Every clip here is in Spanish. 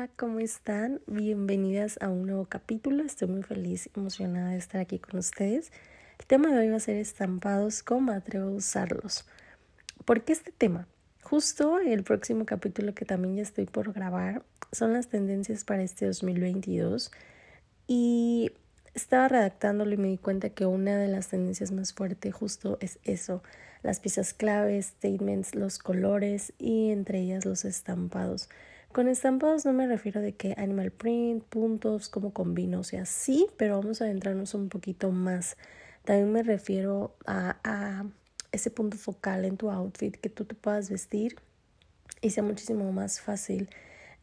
Hola, ¿cómo están? Bienvenidas a un nuevo capítulo. Estoy muy feliz y emocionada de estar aquí con ustedes. El tema de hoy va a ser estampados, cómo atrevo a usarlos. ¿Por qué este tema? Justo el próximo capítulo que también ya estoy por grabar son las tendencias para este 2022 y estaba redactándolo y me di cuenta que una de las tendencias más fuertes justo es eso, las piezas claves, statements, los colores y entre ellas los estampados. Con estampados no me refiero de que animal print, puntos, cómo combino, o sea, sí, pero vamos a adentrarnos un poquito más. También me refiero a, a ese punto focal en tu outfit que tú te puedas vestir y sea muchísimo más fácil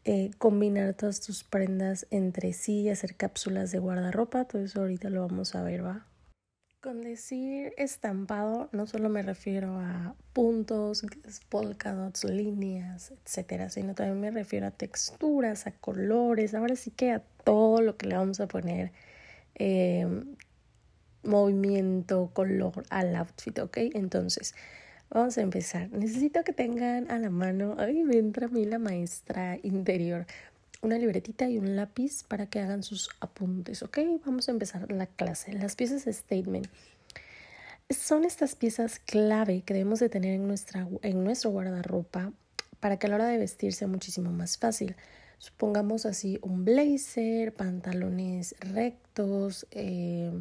eh, combinar todas tus prendas entre sí y hacer cápsulas de guardarropa. Todo eso ahorita lo vamos a ver, ¿va? Con decir estampado no solo me refiero a puntos, polka dots, líneas, etcétera, sino también me refiero a texturas, a colores, ahora sí que a todo lo que le vamos a poner em, movimiento, color al outfit, ¿ok? Entonces, vamos a empezar. Necesito que tengan a la mano, ay, me entra a mí la maestra interior, una libretita y un lápiz para que hagan sus apuntes, ¿ok? Vamos a empezar la clase. Las piezas statement son estas piezas clave que debemos de tener en, nuestra, en nuestro guardarropa para que a la hora de vestir sea muchísimo más fácil. Supongamos así un blazer, pantalones rectos, eh,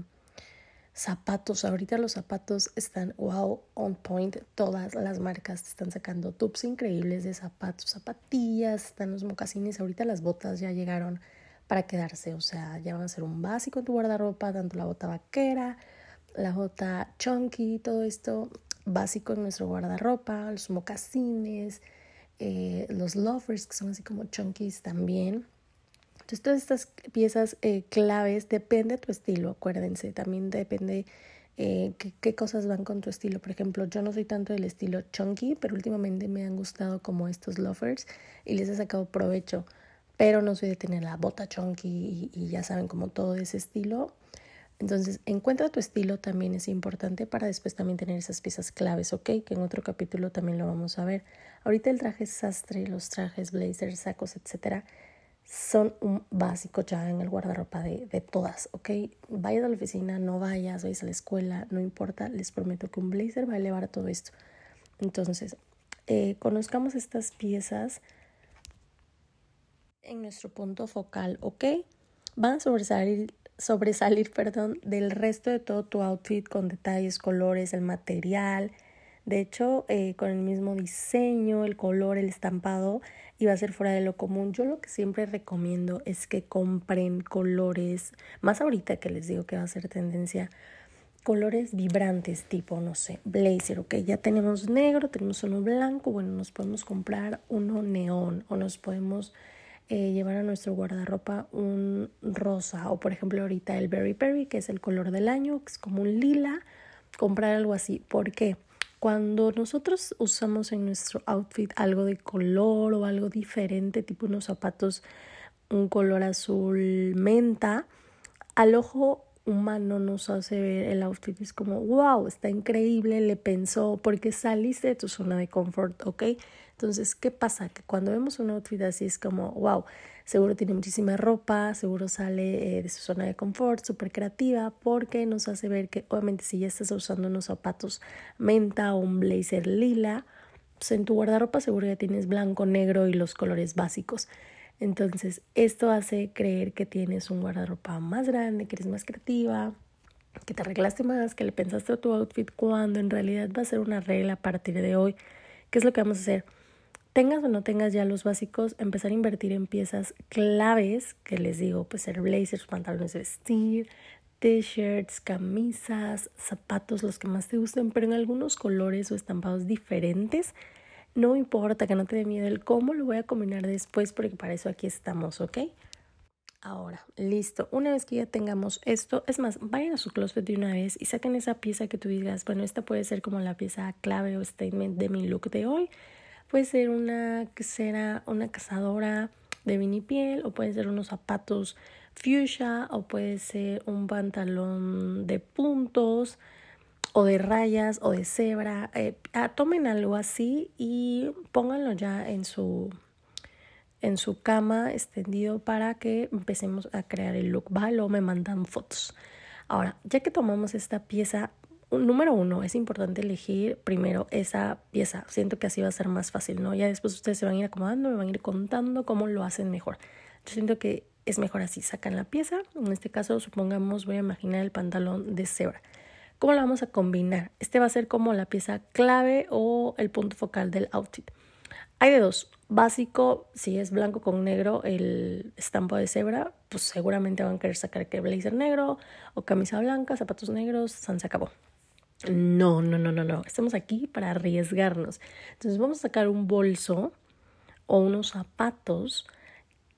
zapatos. Ahorita los zapatos están wow, on point. Todas las marcas están sacando tubs increíbles de zapatos, zapatillas, están los mocasines. Ahorita las botas ya llegaron para quedarse. O sea, ya van a ser un básico en tu guardarropa, tanto la bota vaquera, la bota chunky, todo esto básico en nuestro guardarropa, los mocasines, eh, los loafers que son así como chunkies también. Entonces, todas estas piezas eh, claves depende de tu estilo, acuérdense, también depende eh, qué, qué, cosas van con tu estilo. Por ejemplo, yo no soy tanto del estilo chunky, pero últimamente me han gustado como estos loafers y les he sacado provecho. Pero no soy de tener la bota chunky y, y ya saben, como todo ese estilo. Entonces, encuentra tu estilo también es importante para después también tener esas piezas claves, ¿ok? Que en otro capítulo también lo vamos a ver. Ahorita el traje sastre, los trajes blazers, sacos, etcétera, son un básico ya en el guardarropa de, de todas, ¿ok? Vayas a la oficina, no vayas, vayas a la escuela, no importa, les prometo que un blazer va a elevar todo esto. Entonces, eh, conozcamos estas piezas en nuestro punto focal, ¿ok? Van a sobresalir, sobresalir perdón, del resto de todo tu outfit con detalles, colores, el material. De hecho, eh, con el mismo diseño, el color, el estampado, va a ser fuera de lo común. Yo lo que siempre recomiendo es que compren colores, más ahorita que les digo que va a ser tendencia, colores vibrantes tipo, no sé, blazer, ok, ya tenemos negro, tenemos uno blanco, bueno, nos podemos comprar uno neón o nos podemos eh, llevar a nuestro guardarropa un rosa o por ejemplo ahorita el berry berry que es el color del año, que es como un lila, comprar algo así. ¿Por qué? Cuando nosotros usamos en nuestro outfit algo de color o algo diferente, tipo unos zapatos, un color azul menta, al ojo humano nos hace ver el outfit es como wow, está increíble, le pensó porque saliste de tu zona de confort, ¿ok? Entonces, ¿qué pasa? Que cuando vemos un outfit así es como wow, seguro tiene muchísima ropa, seguro sale eh, de su zona de confort, súper creativa, porque nos hace ver que obviamente si ya estás usando unos zapatos menta o un blazer lila, pues en tu guardarropa seguro ya tienes blanco, negro y los colores básicos. Entonces, esto hace creer que tienes un guardarropa más grande, que eres más creativa, que te arreglaste más, que le pensaste a tu outfit cuando en realidad va a ser una regla a partir de hoy. ¿Qué es lo que vamos a hacer? Tengas o no tengas ya los básicos, empezar a invertir en piezas claves, que les digo, pues ser blazers, pantalones de vestir, t-shirts, camisas, zapatos, los que más te gusten, pero en algunos colores o estampados diferentes no importa que no te dé miedo el cómo, lo voy a combinar después porque para eso aquí estamos, ¿ok? Ahora, listo. Una vez que ya tengamos esto, es más, vayan a su closet de una vez y saquen esa pieza que tú digas, bueno, esta puede ser como la pieza clave o statement de mi look de hoy. Puede ser una que será una cazadora de mini piel o puede ser unos zapatos fuchsia o puede ser un pantalón de puntos o de rayas o de cebra. Eh, ah, tomen algo así y pónganlo ya en su en su cama extendido para que empecemos a crear el look, ¿vale? O me mandan fotos. Ahora, ya que tomamos esta pieza, número uno, es importante elegir primero esa pieza. Siento que así va a ser más fácil, ¿no? Ya después ustedes se van a ir acomodando, me van a ir contando cómo lo hacen mejor. Yo siento que es mejor así. Sacan la pieza. En este caso, supongamos, voy a imaginar el pantalón de cebra. ¿Cómo lo vamos a combinar? Este va a ser como la pieza clave o el punto focal del outfit. Hay de dos. Básico, si es blanco con negro el estampo de cebra, pues seguramente van a querer sacar que blazer negro o camisa blanca, zapatos negros, se acabó. No, no, no, no, no. Estamos aquí para arriesgarnos. Entonces vamos a sacar un bolso o unos zapatos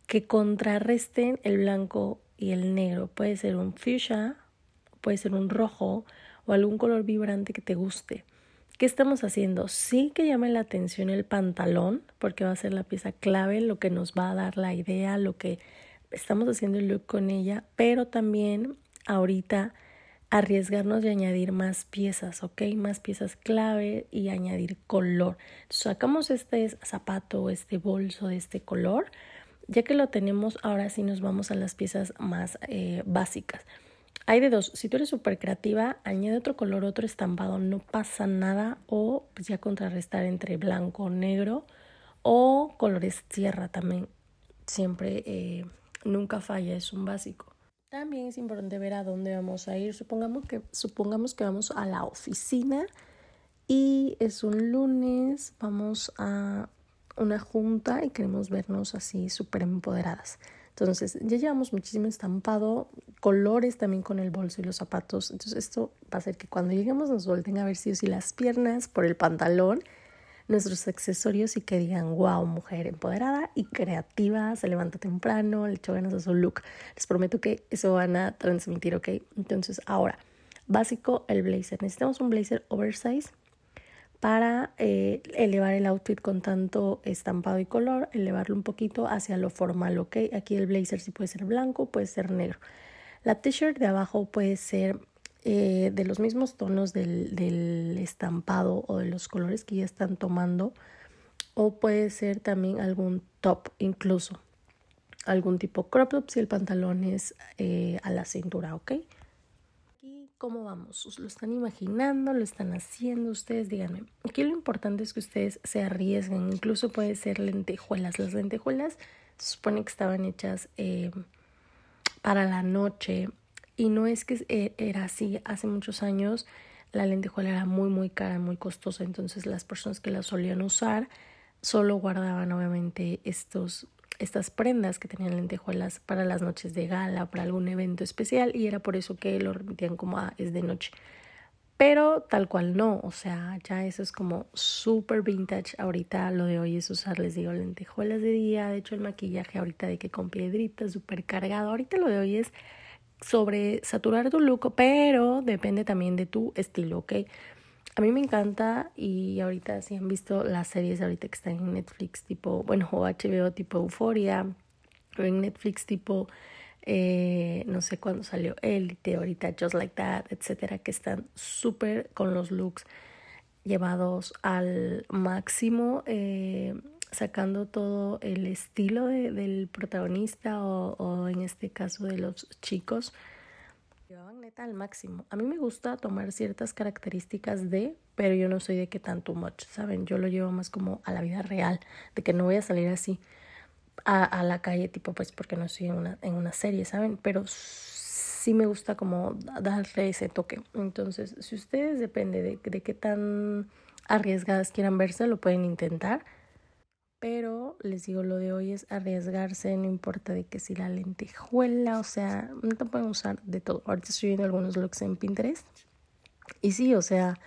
que contrarresten el blanco y el negro. Puede ser un fuchsia, puede ser un rojo o algún color vibrante que te guste. ¿Qué estamos haciendo? Sí que llame la atención el pantalón, porque va a ser la pieza clave, lo que nos va a dar la idea, lo que estamos haciendo el look con ella, pero también ahorita arriesgarnos de añadir más piezas, ¿ok? Más piezas clave y añadir color. Sacamos este zapato este bolso de este color. Ya que lo tenemos, ahora sí nos vamos a las piezas más eh, básicas. Hay de dos. Si tú eres súper creativa, añade otro color, otro estampado, no pasa nada. O pues ya contrarrestar entre blanco negro. O colores tierra también. Siempre, eh, nunca falla, es un básico. También es importante ver a dónde vamos a ir. Supongamos que, supongamos que vamos a la oficina y es un lunes, vamos a una junta y queremos vernos así súper empoderadas. Entonces, ya llevamos muchísimo estampado, colores también con el bolso y los zapatos. Entonces, esto va a hacer que cuando lleguemos nos volten a ver si o si las piernas por el pantalón, nuestros accesorios y que digan, wow, mujer empoderada y creativa, se levanta temprano, le echó ganas a su look. Les prometo que eso van a transmitir, ¿ok? Entonces, ahora, básico, el blazer. Necesitamos un blazer oversize para eh, elevar el outfit con tanto estampado y color, elevarlo un poquito hacia lo formal, ¿ok? Aquí el blazer sí puede ser blanco, puede ser negro. La t-shirt de abajo puede ser eh, de los mismos tonos del, del estampado o de los colores que ya están tomando, o puede ser también algún top incluso, algún tipo crop top si el pantalón es eh, a la cintura, ¿ok? ¿Cómo vamos? ¿Lo están imaginando? ¿Lo están haciendo ustedes? Díganme. Aquí lo importante es que ustedes se arriesguen. Incluso puede ser lentejuelas. Las lentejuelas se supone que estaban hechas eh, para la noche. Y no es que eh, era así. Hace muchos años la lentejuela era muy, muy cara, muy costosa. Entonces las personas que la solían usar solo guardaban obviamente estos estas prendas que tenían lentejuelas para las noches de gala, para algún evento especial y era por eso que lo repetían como ah, es de noche. Pero tal cual no, o sea, ya eso es como súper vintage. Ahorita lo de hoy es usar, les digo, lentejuelas de día. De hecho, el maquillaje ahorita de que con piedritas, súper cargado. Ahorita lo de hoy es sobre saturar tu look, pero depende también de tu estilo, ¿ok? A mí me encanta y ahorita si han visto las series ahorita que están en Netflix tipo, bueno, o HBO tipo Euphoria, o en Netflix tipo, eh, no sé cuándo salió Elite, ahorita Just Like That, etcétera, que están súper con los looks llevados al máximo, eh, sacando todo el estilo de, del protagonista o, o en este caso de los chicos llevaban neta al máximo. A mí me gusta tomar ciertas características de, pero yo no soy de que tanto much, ¿saben? Yo lo llevo más como a la vida real, de que no voy a salir así a, a la calle, tipo, pues porque no estoy en una, en una serie, ¿saben? Pero sí me gusta como darle ese toque. Entonces, si ustedes depende de, de qué tan arriesgadas quieran verse, lo pueden intentar pero les digo, lo de hoy es arriesgarse, no importa de que si la lentejuela, o sea, no te pueden usar de todo. Ahorita estoy viendo algunos looks en Pinterest. Y sí, o sea,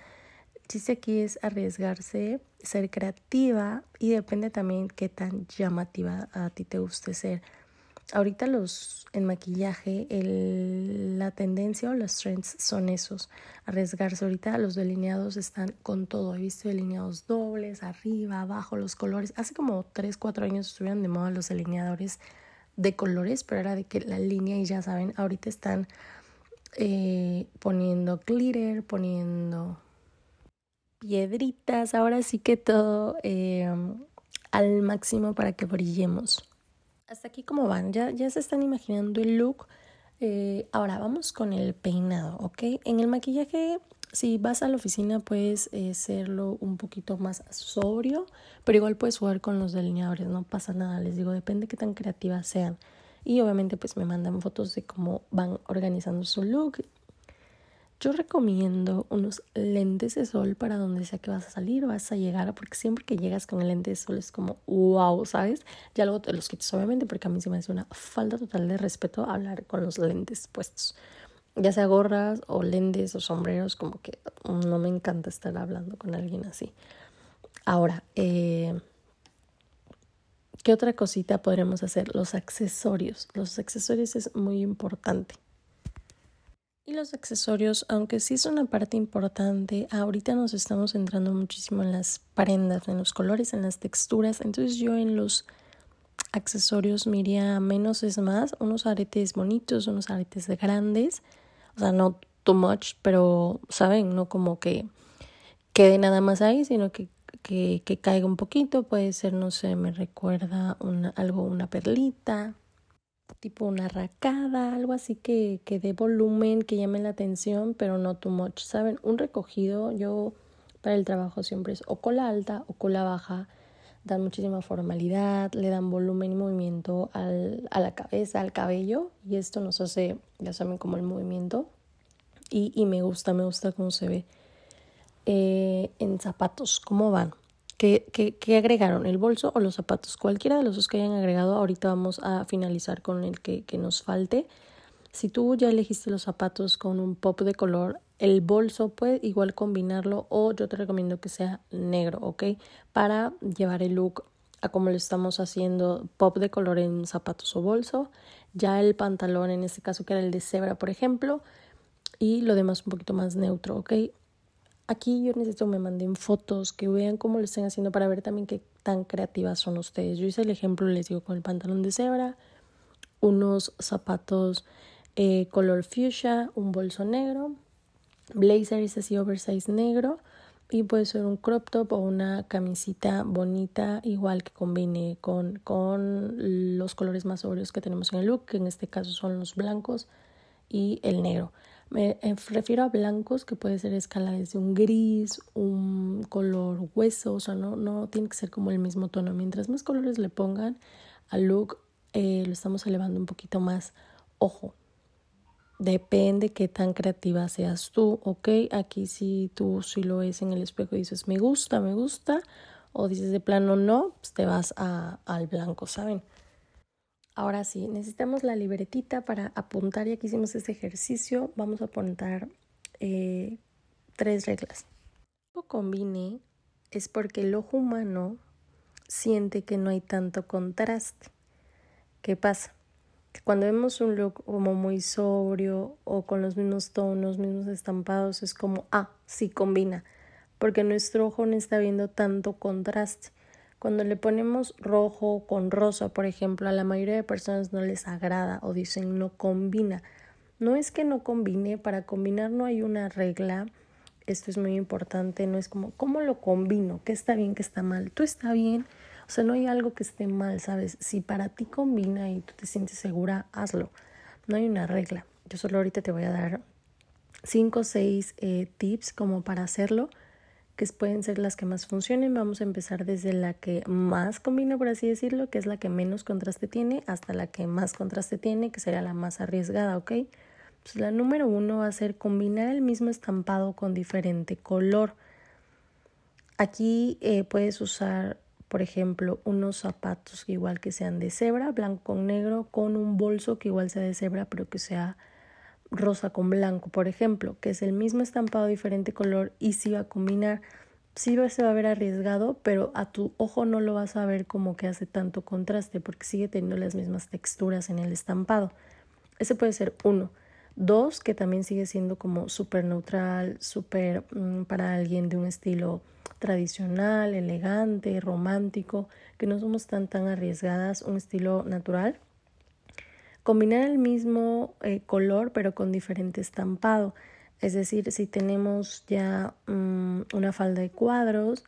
el chiste aquí es arriesgarse, ser creativa y depende también qué tan llamativa a ti te guste ser ahorita los en maquillaje el, la tendencia o los trends son esos arriesgarse. Ahorita los delineados están con todo. He visto delineados dobles arriba abajo los colores. Hace como 3 4 años estuvieron de moda los delineadores de colores pero era de que la línea y ya saben ahorita están eh, poniendo glitter poniendo piedritas. Ahora sí que todo eh, al máximo para que brillemos. Hasta aquí como van, ya, ya se están imaginando el look. Eh, ahora vamos con el peinado, ¿ok? En el maquillaje, si vas a la oficina puedes eh, hacerlo un poquito más sobrio, pero igual puedes jugar con los delineadores, no pasa nada, les digo, depende de qué tan creativas sean. Y obviamente pues me mandan fotos de cómo van organizando su look yo recomiendo unos lentes de sol para donde sea que vas a salir, vas a llegar, porque siempre que llegas con el lente de sol es como wow, ¿sabes? Ya luego te los quitas, obviamente, porque a mí se me hace una falta total de respeto hablar con los lentes puestos. Ya sea gorras o lentes o sombreros, como que no me encanta estar hablando con alguien así. Ahora, eh, ¿qué otra cosita podremos hacer? Los accesorios. Los accesorios es muy importante. Y los accesorios, aunque sí es una parte importante, ahorita nos estamos centrando muchísimo en las prendas, en los colores, en las texturas. Entonces yo en los accesorios miría menos es más, unos aretes bonitos, unos aretes grandes, o sea, no too much, pero saben, no como que quede nada más ahí, sino que, que, que caiga un poquito, puede ser, no sé, me recuerda algo, una perlita, tipo una racada, algo así que, que dé volumen, que llame la atención, pero no too much, ¿saben? Un recogido, yo para el trabajo siempre es o cola alta o cola baja, dan muchísima formalidad, le dan volumen y movimiento al, a la cabeza, al cabello, y esto nos hace, ya saben, como el movimiento, y, y me gusta, me gusta cómo se ve. Eh, en zapatos, ¿cómo van? ¿Qué, agregaron? ¿El bolso o los zapatos? Cualquiera de los dos que hayan agregado, ahorita vamos a finalizar con el que, que nos falte. Si tú ya elegiste los zapatos con un pop de color, el bolso puede igual combinarlo o yo te recomiendo que sea negro, ¿ok? Para llevar el look a como lo estamos haciendo, pop de color en zapatos o bolso. Ya el pantalón, en este caso que era el de cebra, por ejemplo, y lo demás un poquito más neutro, ¿ok? Aquí yo necesito que me manden fotos, que vean cómo lo estén haciendo para ver también qué tan creativas son ustedes. Yo hice el ejemplo, les digo, con el pantalón de cebra, unos zapatos eh, color fuchsia, un bolso negro, blazer es así oversize negro y puede ser un crop top o una camisita bonita igual que combine con, con los colores más sobrios que tenemos en el look, que en este caso son los blancos y el negro. Me eh, refiero a blancos que puede ser escala desde un gris, un color hueso, o sea, no, no tiene que ser como el mismo tono. Mientras más colores le pongan al look, eh, lo estamos elevando un poquito más. Ojo, depende qué tan creativa seas tú, ¿ok? Aquí si tú si lo ves en el espejo y dices me gusta, me gusta, o dices de plano no, pues te vas a, al blanco, ¿saben? Ahora sí, necesitamos la libretita para apuntar. Ya que hicimos este ejercicio, vamos a apuntar eh, tres reglas. Lo combine es porque el ojo humano siente que no hay tanto contraste. ¿Qué pasa? Que cuando vemos un look como muy sobrio o con los mismos tonos, mismos estampados, es como, ah, sí combina, porque nuestro ojo no está viendo tanto contraste. Cuando le ponemos rojo con rosa, por ejemplo, a la mayoría de personas no les agrada o dicen no combina. No es que no combine, para combinar no hay una regla. Esto es muy importante, no es como, ¿cómo lo combino? ¿Qué está bien, qué está mal? Tú está bien, o sea, no hay algo que esté mal, ¿sabes? Si para ti combina y tú te sientes segura, hazlo. No hay una regla. Yo solo ahorita te voy a dar cinco o seis eh, tips como para hacerlo que pueden ser las que más funcionen. Vamos a empezar desde la que más combina, por así decirlo, que es la que menos contraste tiene, hasta la que más contraste tiene, que sería la más arriesgada, ¿ok? Pues la número uno va a ser combinar el mismo estampado con diferente color. Aquí eh, puedes usar, por ejemplo, unos zapatos igual que sean de cebra, blanco con negro, con un bolso que igual sea de cebra, pero que sea rosa con blanco, por ejemplo, que es el mismo estampado, diferente color y si va a combinar, sí se va a ver arriesgado, pero a tu ojo no lo vas a ver como que hace tanto contraste porque sigue teniendo las mismas texturas en el estampado. Ese puede ser uno. Dos, que también sigue siendo como súper neutral, súper mm, para alguien de un estilo tradicional, elegante, romántico, que no somos tan tan arriesgadas, un estilo natural Combinar el mismo eh, color pero con diferente estampado. Es decir, si tenemos ya mm, una falda de cuadros,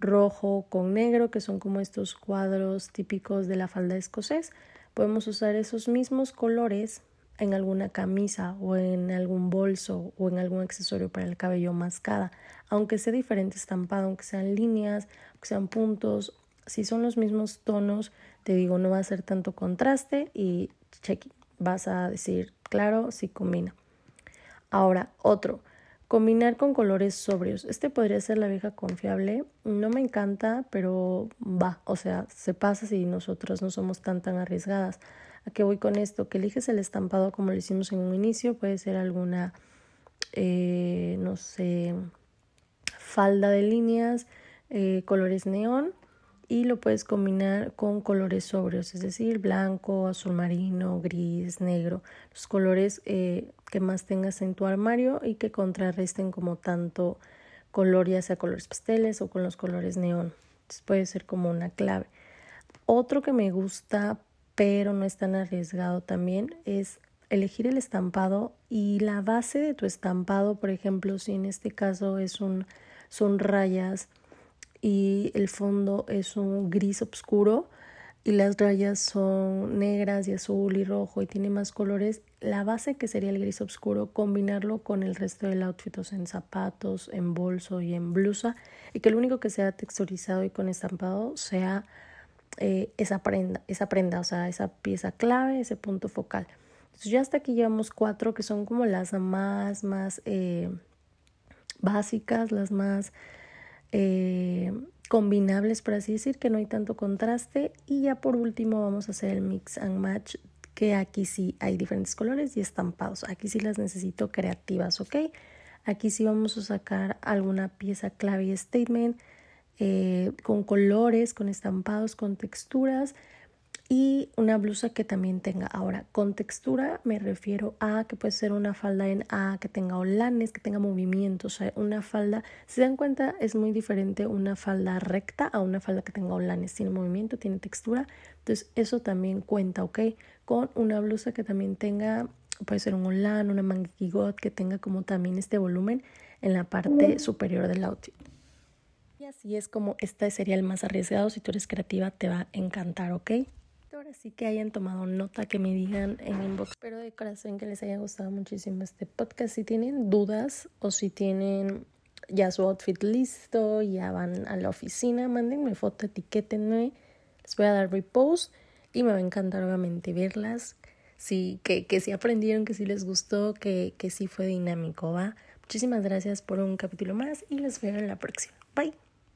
rojo con negro, que son como estos cuadros típicos de la falda escocés. Podemos usar esos mismos colores en alguna camisa o en algún bolso o en algún accesorio para el cabello mascada, aunque sea diferente estampado, aunque sean líneas, aunque sean puntos, si son los mismos tonos, te digo, no va a ser tanto contraste y check, vas a decir, claro, si combina. Ahora, otro, combinar con colores sobrios. Este podría ser la vieja confiable. No me encanta, pero va, o sea, se pasa si nosotros no somos tan tan arriesgadas. ¿A qué voy con esto? Que eliges el estampado como lo hicimos en un inicio, puede ser alguna, eh, no sé, falda de líneas, eh, colores neón y lo puedes combinar con colores sobrios, es decir, blanco, azul marino, gris, negro, los colores eh, que más tengas en tu armario y que contrarresten como tanto color, ya sea colores pasteles o con los colores neón. Entonces puede ser como una clave. Otro que me gusta pero no es tan arriesgado también, es elegir el estampado y la base de tu estampado, por ejemplo, si en este caso es un, son rayas y el fondo es un gris oscuro y las rayas son negras y azul y rojo y tiene más colores, la base que sería el gris oscuro, combinarlo con el resto del outfit, en zapatos, en bolso y en blusa y que lo único que sea texturizado y con estampado sea eh, esa prenda, esa prenda, o sea, esa pieza clave, ese punto focal. Entonces ya hasta aquí llevamos cuatro que son como las más, más eh, básicas, las más eh, combinables, por así decir, que no hay tanto contraste. Y ya por último vamos a hacer el mix and match, que aquí sí hay diferentes colores y estampados. Aquí sí las necesito creativas, ¿ok? Aquí sí vamos a sacar alguna pieza clave y statement eh, con colores, con estampados, con texturas y una blusa que también tenga. Ahora, con textura me refiero a que puede ser una falda en A, que tenga olanes, que tenga movimiento, o sea, una falda, si se dan cuenta, es muy diferente una falda recta a una falda que tenga olanes, tiene movimiento, tiene textura, entonces eso también cuenta, ¿ok? Con una blusa que también tenga, puede ser un olán, una manga que tenga como también este volumen en la parte superior del outfit. Y así es como este sería el más arriesgado. Si tú eres creativa, te va a encantar, ¿ok? Ahora sí que hayan tomado nota, que me digan en inbox. Espero de corazón que les haya gustado muchísimo este podcast. Si tienen dudas o si tienen ya su outfit listo, ya van a la oficina, mándenme foto, etiquétenme. Les voy a dar repost y me va a encantar obviamente verlas. Sí, que, que sí aprendieron, que sí les gustó, que, que sí fue dinámico, ¿va? Muchísimas gracias por un capítulo más y les veo en la próxima. Bye.